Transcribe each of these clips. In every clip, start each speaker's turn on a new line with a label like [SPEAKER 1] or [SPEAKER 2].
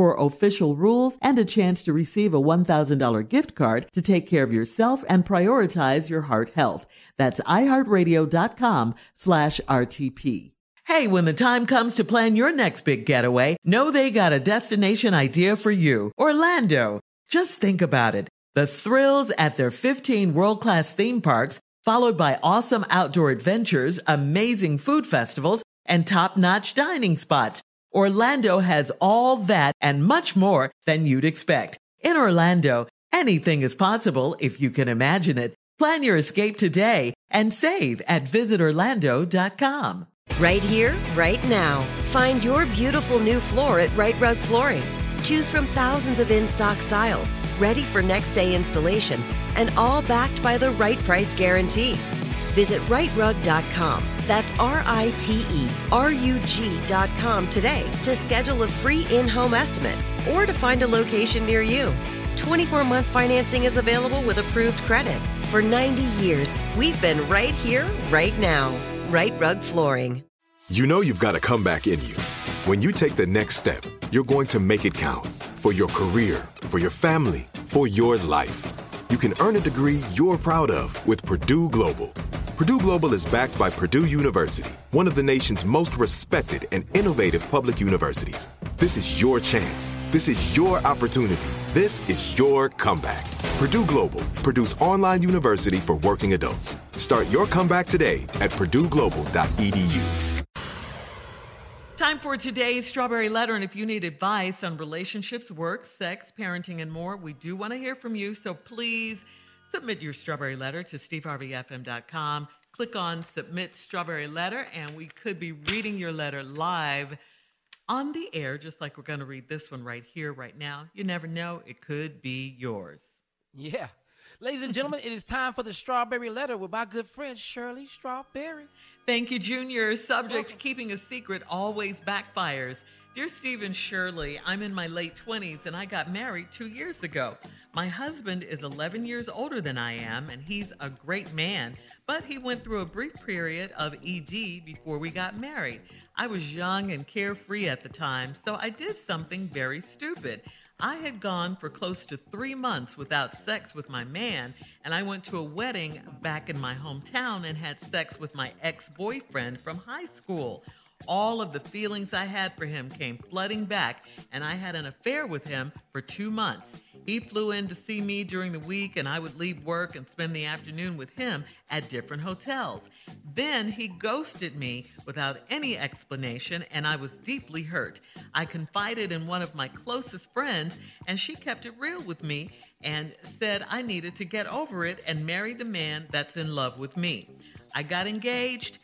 [SPEAKER 1] for official rules and a chance to receive a $1,000 gift card to take care of yourself and prioritize your heart health. That's iheartradio.com slash RTP. Hey, when the time comes to plan your next big getaway, know they got a destination idea for you. Orlando. Just think about it. The thrills at their 15 world-class theme parks, followed by awesome outdoor adventures, amazing food festivals, and top-notch dining spots. Orlando has all that and much more than you'd expect. In Orlando, anything is possible if you can imagine it. Plan your escape today and save at visitorlando.com.
[SPEAKER 2] Right here, right now. Find your beautiful new floor at Rite Rug Flooring. Choose from thousands of in stock styles, ready for next day installation, and all backed by the right price guarantee. Visit riterug.com. That's R I T E R U G.com today to schedule a free in home estimate or to find a location near you. 24 month financing is available with approved credit. For 90 years, we've been right here, right now. Rite Rug Flooring.
[SPEAKER 3] You know you've got a comeback in you. When you take the next step, you're going to make it count for your career, for your family, for your life. You can earn a degree you're proud of with Purdue Global. Purdue Global is backed by Purdue University, one of the nation's most respected and innovative public universities. This is your chance. This is your opportunity. This is your comeback. Purdue Global, Purdue's online university for working adults. Start your comeback today at purdueglobal.edu.
[SPEAKER 1] Time for today's Strawberry Letter. And if you need advice on relationships, work, sex, parenting, and more, we do want to hear from you. So please submit your Strawberry Letter to steveharveyfm.com. Click on Submit Strawberry Letter, and we could be reading your letter live on the air, just like we're going to read this one right here, right now. You never know, it could be yours.
[SPEAKER 4] Yeah. Ladies and gentlemen, it is time for the Strawberry Letter with my good friend Shirley Strawberry.
[SPEAKER 1] Thank you, Junior. Subject keeping a secret always backfires. Dear Stephen Shirley, I'm in my late 20s and I got married two years ago. My husband is 11 years older than I am and he's a great man, but he went through a brief period of ED before we got married. I was young and carefree at the time, so I did something very stupid. I had gone for close to three months without sex with my man, and I went to a wedding back in my hometown and had sex with my ex boyfriend from high school. All of the feelings I had for him came flooding back, and I had an affair with him for two months. He flew in to see me during the week, and I would leave work and spend the afternoon with him at different hotels. Then he ghosted me without any explanation, and I was deeply hurt. I confided in one of my closest friends, and she kept it real with me and said I needed to get over it and marry the man that's in love with me. I got engaged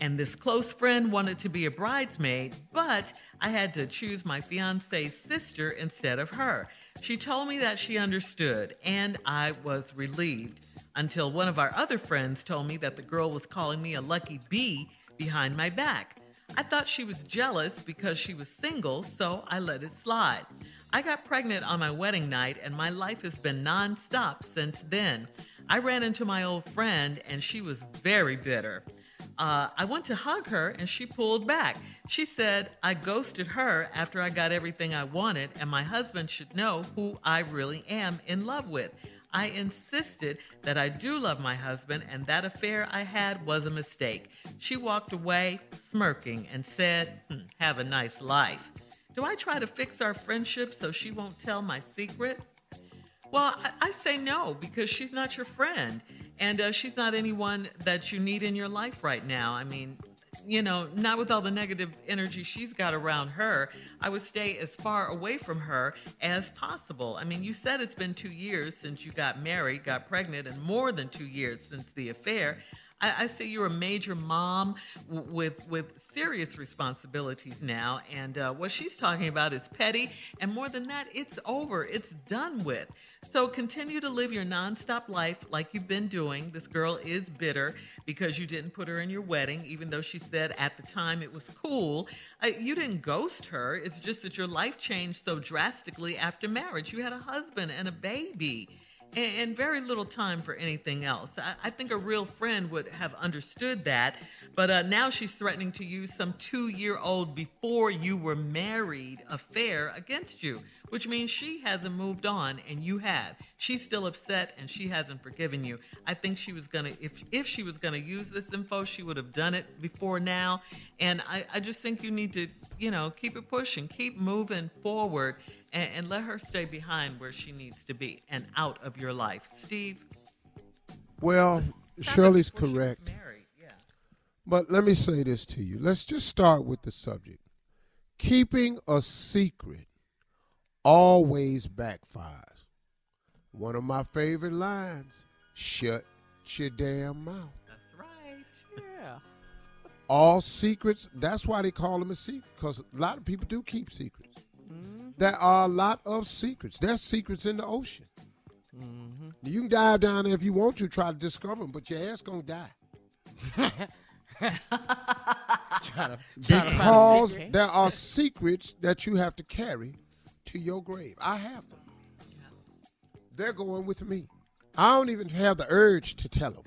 [SPEAKER 1] and this close friend wanted to be a bridesmaid, but I had to choose my fiance's sister instead of her. She told me that she understood, and I was relieved until one of our other friends told me that the girl was calling me a lucky bee behind my back. I thought she was jealous because she was single, so I let it slide. I got pregnant on my wedding night, and my life has been nonstop since then. I ran into my old friend, and she was very bitter. Uh, I went to hug her and she pulled back. She said, I ghosted her after I got everything I wanted, and my husband should know who I really am in love with. I insisted that I do love my husband and that affair I had was a mistake. She walked away smirking and said, hmm, Have a nice life. Do I try to fix our friendship so she won't tell my secret? Well, I, I say no because she's not your friend and uh, she's not anyone that you need in your life right now. I mean, you know, not with all the negative energy she's got around her. I would stay as far away from her as possible. I mean, you said it's been two years since you got married, got pregnant, and more than two years since the affair. I, I see you're a major mom w- with with serious responsibilities now, and uh, what she's talking about is petty, and more than that, it's over. It's done with. So continue to live your nonstop life like you've been doing. This girl is bitter because you didn't put her in your wedding, even though she said at the time it was cool. Uh, you didn't ghost her. It's just that your life changed so drastically after marriage. You had a husband and a baby and, very little time for anything else. I, I, think a real friend would have understood that, but uh, now she's threatening to use some two year old before you were married affair against you, which means she hasn't moved on and you have. She's still upset and she hasn't forgiven you. I think she was gonna, if if she was gonna use this info, she would have done it before now. And I, I just think you need to, you know, keep it pushing, keep moving forward and, and let her stay behind where she needs to be and out of your life. Steve?
[SPEAKER 5] Well, Shirley's correct. Yeah. But let me say this to you. Let's just start with the subject. Keeping a secret always backfires. One of my favorite lines shut your damn mouth.
[SPEAKER 1] That's right.
[SPEAKER 4] Yeah.
[SPEAKER 5] All secrets, that's why they call them a secret, because a lot of people do keep secrets. Mm. There are a lot of secrets. There's secrets in the ocean. Mm-hmm. You can dive down there if you want to try to discover them, but your ass gonna die.
[SPEAKER 4] try to,
[SPEAKER 5] try because there are secrets that you have to carry to your grave. I have them. They're going with me. I don't even have the urge to tell them.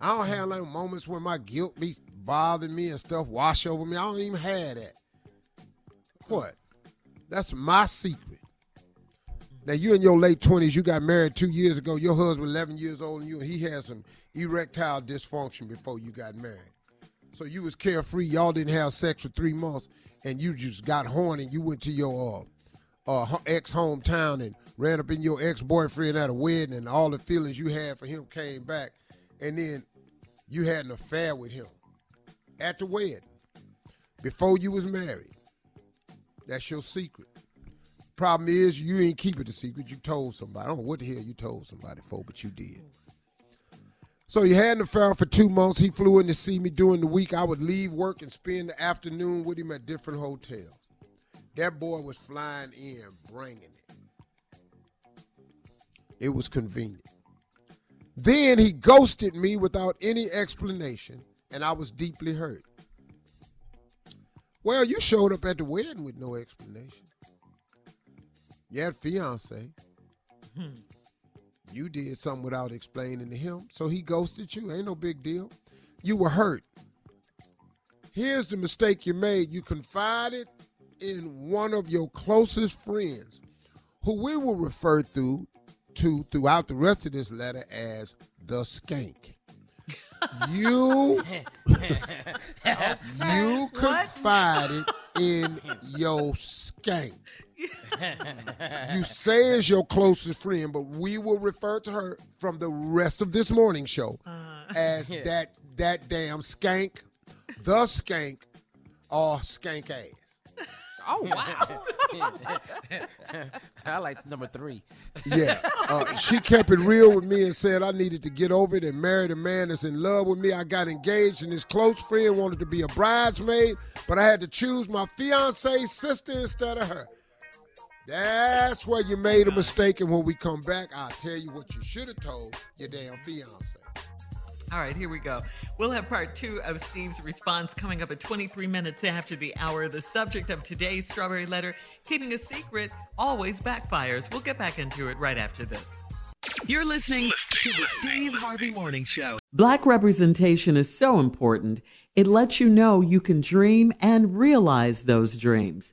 [SPEAKER 5] I don't have like moments where my guilt be bothering me and stuff wash over me. I don't even have that. What? That's my secret. Now you in your late twenties, you got married two years ago. Your husband eleven years older than you, and he had some erectile dysfunction before you got married. So you was carefree. Y'all didn't have sex for three months, and you just got horny. You went to your uh, uh, ex hometown and ran up in your ex boyfriend at a wedding, and all the feelings you had for him came back, and then you had an affair with him at the wedding before you was married. That's your secret. Problem is, you ain't keep it a secret. You told somebody. I don't know what the hell you told somebody for, but you did. So you had an affair for two months. He flew in to see me during the week. I would leave work and spend the afternoon with him at different hotels. That boy was flying in, bringing it. It was convenient. Then he ghosted me without any explanation, and I was deeply hurt. Well, you showed up at the wedding with no explanation. You had a fiance. Hmm. You did something without explaining to him, so he ghosted you. Ain't no big deal. You were hurt. Here's the mistake you made. You confided in one of your closest friends, who we will refer to, to throughout the rest of this letter as the skank you you confided in your skank. you say is your closest friend, but we will refer to her from the rest of this morning show uh, as yeah. that that damn skank, the skank, or skank ass.
[SPEAKER 4] Oh wow! I like number three.
[SPEAKER 5] yeah, uh, she kept it real with me and said I needed to get over it and marry the man that's in love with me. I got engaged, and his close friend wanted to be a bridesmaid, but I had to choose my fiance's sister instead of her. That's where you made a mistake, and when we come back, I'll tell you what you should have told your damn fiance.
[SPEAKER 1] All right, here we go. We'll have part two of Steve's response coming up at 23 minutes after the hour. The subject of today's Strawberry Letter keeping a secret always backfires. We'll get back into it right after this.
[SPEAKER 6] You're listening to the Steve Harvey Morning Show.
[SPEAKER 1] Black representation is so important. It lets you know you can dream and realize those dreams.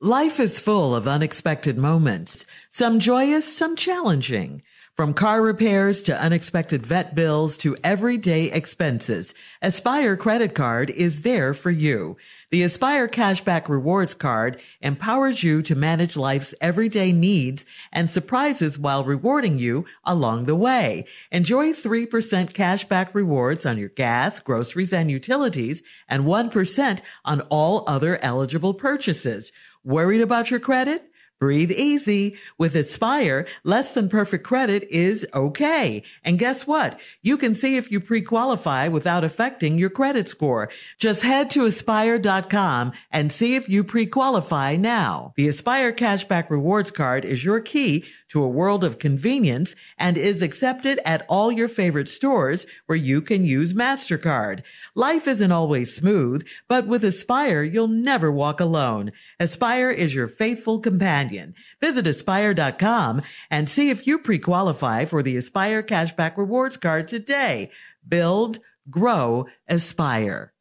[SPEAKER 1] Life is full of unexpected moments, some joyous, some challenging. From car repairs to unexpected vet bills to everyday expenses, Aspire Credit Card is there for you. The Aspire Cashback Rewards Card empowers you to manage life's everyday needs and surprises while rewarding you along the way. Enjoy 3% cashback rewards on your gas, groceries, and utilities, and 1% on all other eligible purchases. Worried about your credit? Breathe easy. With Aspire, less than perfect credit is okay. And guess what? You can see if you pre-qualify without affecting your credit score. Just head to aspire.com and see if you pre-qualify now. The Aspire Cashback Rewards Card is your key to a world of convenience and is accepted at all your favorite stores where you can use MasterCard. Life isn't always smooth, but with Aspire, you'll never walk alone. Aspire is your faithful companion. Visit aspire.com and see if you pre-qualify for the Aspire Cashback Rewards Card today. Build, grow, aspire.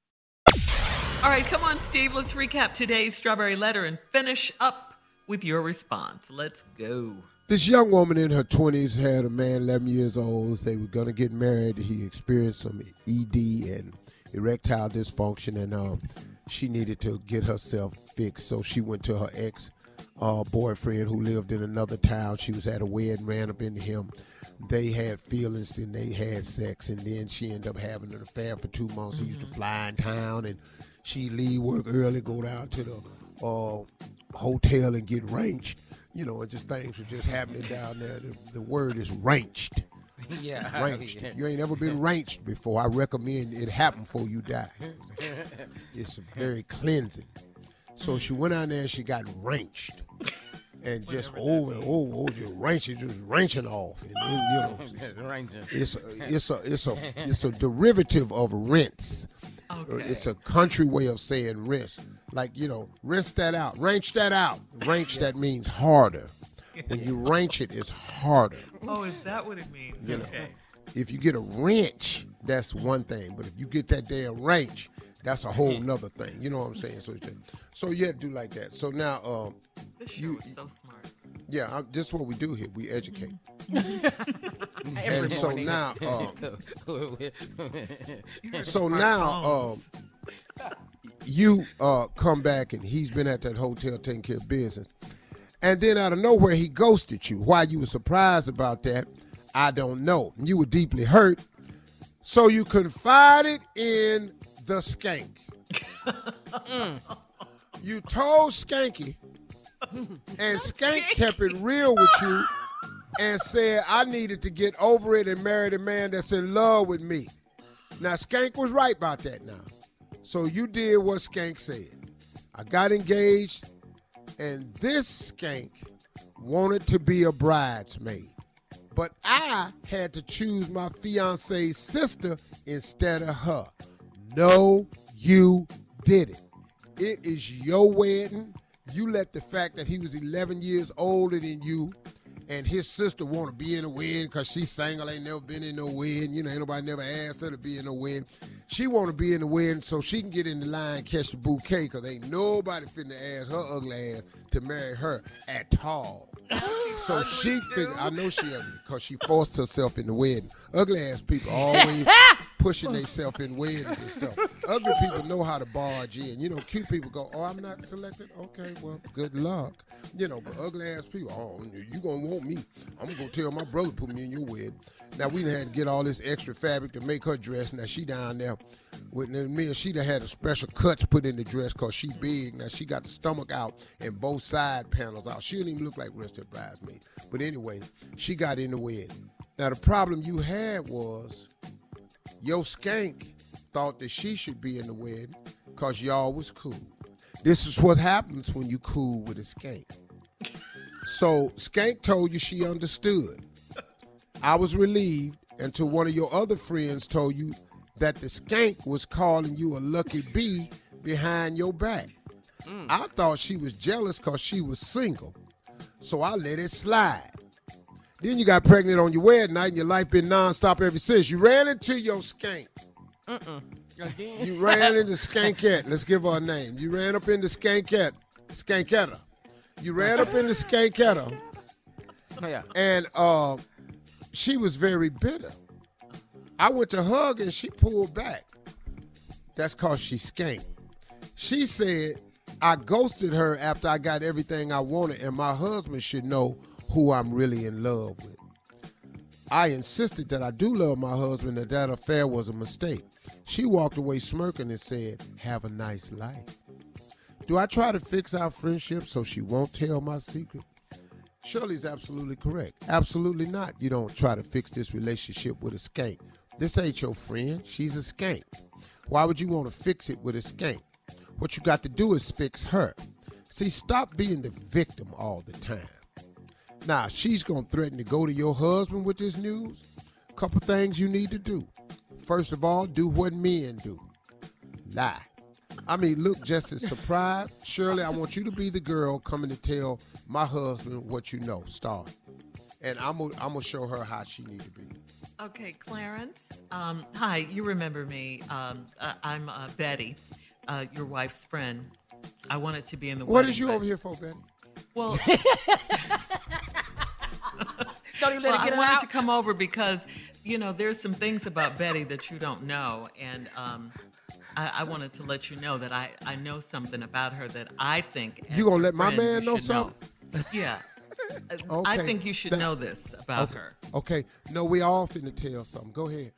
[SPEAKER 1] All right, come on, Steve. Let's recap today's strawberry letter and finish up with your response. Let's go.
[SPEAKER 5] This young woman in her 20s had a man 11 years old. They were going to get married. He experienced some ED and erectile dysfunction, and um, she needed to get herself fixed. So she went to her ex uh, boyfriend who lived in another town. She was at a wedding, ran up into him. They had feelings and they had sex, and then she ended up having an affair for two months. Mm-hmm. He used to mm-hmm. fly in town, and she leave work early, go down to the uh, hotel and get ranged you know, and just things were just happening down there. The, the word is ranched.
[SPEAKER 4] yeah.
[SPEAKER 5] Ranched. You ain't ever been ranched before. I recommend it happen before you die. It's very cleansing. So she went out there and she got ranched. and just over oh, and over, oh, over oh, just wrenching, just wrenching off. And, you know, it's a, it's a it's a it's a derivative of rinse. Okay. It's a country way of saying rinse. Like you know, rinse that out, wrench that out. Wrench that means harder. When you wrench it, it's harder.
[SPEAKER 1] Oh, is that what it means?
[SPEAKER 5] You okay. Know, if you get a wrench, that's one thing. But if you get that damn wrench, that's a whole nother thing. You know what I'm saying? So, so you have to do like that. So now, um,
[SPEAKER 1] you so smart.
[SPEAKER 5] Yeah, I, this is what we do here. We educate. and so now, um, so now, um, you uh, come back and he's been at that hotel taking care of business, and then out of nowhere he ghosted you. Why you were surprised about that, I don't know. You were deeply hurt, so you confided in the skank. mm. You told Skanky and Skank kept it real with you and said, I needed to get over it and marry the man that's in love with me. Now, Skank was right about that now. So you did what Skank said. I got engaged, and this Skank wanted to be a bridesmaid. But I had to choose my fiance's sister instead of her. No, you didn't. It is your wedding. You let the fact that he was 11 years older than you and his sister want to be in a wedding because she's single, ain't never been in no wedding. You know, ain't nobody never asked her to be in a wedding. She want to be in the wedding so she can get in the line catch the bouquet because ain't nobody finna ask her ugly ass to marry her at all. so she figured, I know she ugly because she forced herself in the wedding. Ugly ass people always pushing themselves in weddings and stuff. Ugly people know how to barge in. You know, cute people go, oh, I'm not selected? Okay, well, good luck. You know, but ugly ass people, oh, you gonna want me. I'm gonna tell my brother put me in your wedding. Now we had to get all this extra fabric to make her dress. Now she down there with me and she done had a special cuts put in the dress cause she big. Now she got the stomach out and both side panels out. She didn't even look like rested bridesmaid. But anyway, she got in the wedding. Now the problem you had was your skank thought that she should be in the wedding cause y'all was cool. This is what happens when you cool with a skank. So Skank told you she understood. I was relieved until one of your other friends told you that the skank was calling you a lucky bee behind your back. Mm. I thought she was jealous because she was single, so I let it slide. Then you got pregnant on your wedding night and your life been nonstop ever since. You ran into your skank. Uh-uh. You ran into Skankette. Let's give her a name. You ran up into Skankette. Skanketta. You ran up into Skanketta. Oh, yeah. And uh, she was very bitter. I went to hug and she pulled back. That's cause she skanked. She said, I ghosted her after I got everything I wanted, and my husband should know who I'm really in love with. I insisted that I do love my husband, that that affair was a mistake. She walked away smirking and said, Have a nice life. Do I try to fix our friendship so she won't tell my secret? Shirley's absolutely correct. Absolutely not. You don't try to fix this relationship with a skank. This ain't your friend. She's a skank. Why would you want to fix it with a skank? What you got to do is fix her. See, stop being the victim all the time. Now, she's going to threaten to go to your husband with this news. Couple things you need to do. First of all, do what men do lie. I mean, look just as surprised. Shirley, I want you to be the girl coming to tell my husband what you know. Start. And I'm gonna I'm show her how she need to be.
[SPEAKER 1] Okay, Clarence. Um, hi, you remember me? Um, uh, I'm uh, Betty, uh, your wife's friend. I wanted to be in the.
[SPEAKER 5] What wedding, is you over here for, Betty?
[SPEAKER 1] Well, don't even let well, it get I wanted out. to come over because you know there's some things about Betty that you don't know, and um, I, I, wanted to let you know that I, I know something about her that I think
[SPEAKER 5] you gonna let my man know something.
[SPEAKER 1] Know. Yeah. okay. I think you should know this about
[SPEAKER 5] okay.
[SPEAKER 1] her.
[SPEAKER 5] Okay. No, we all finna tell something. Go ahead.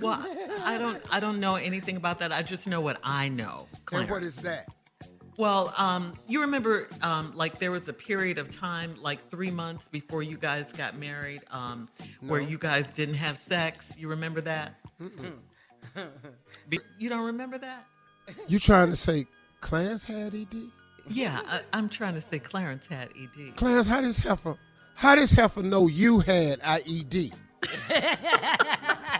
[SPEAKER 1] Well, I don't I don't know anything about that. I just know what I know.
[SPEAKER 5] And what is that?
[SPEAKER 1] Well, um, you remember, um, like there was a period of time, like three months before you guys got married, um, no. where you guys didn't have sex. You remember that? you don't remember that?
[SPEAKER 5] You trying to say Clarence had ED?
[SPEAKER 1] Yeah, I, I'm trying to say Clarence had ED.
[SPEAKER 5] Clarence, how does heifer, how does heifer know you had IED?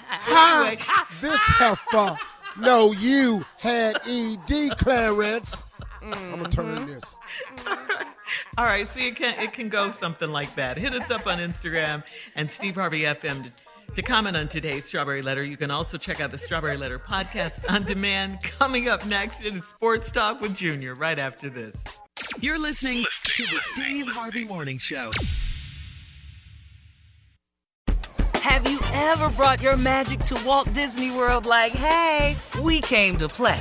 [SPEAKER 5] how this heifer know you had ED, Clarence? I'm gonna mm-hmm. turn in this. Mm-hmm.
[SPEAKER 1] All right, see, it can it can go something like that. Hit us up on Instagram and Steve Harvey FM to, to comment on today's Strawberry Letter. You can also check out the Strawberry Letter podcast on demand. Coming up next, it is Sports Talk with Junior. Right after this,
[SPEAKER 7] You're listening to the Steve Harvey Morning Show.
[SPEAKER 6] Have you ever brought your magic to Walt Disney World like, hey, we came to play?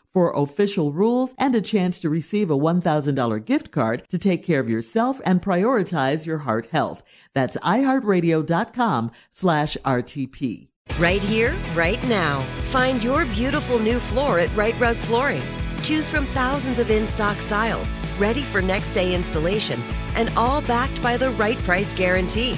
[SPEAKER 1] for official rules and a chance to receive a $1,000 gift card to take care of yourself and prioritize your heart health. That's iHeartRadio.com slash RTP.
[SPEAKER 2] Right here, right now. Find your beautiful new floor at Rite Rug Flooring. Choose from thousands of in stock styles, ready for next day installation, and all backed by the right price guarantee.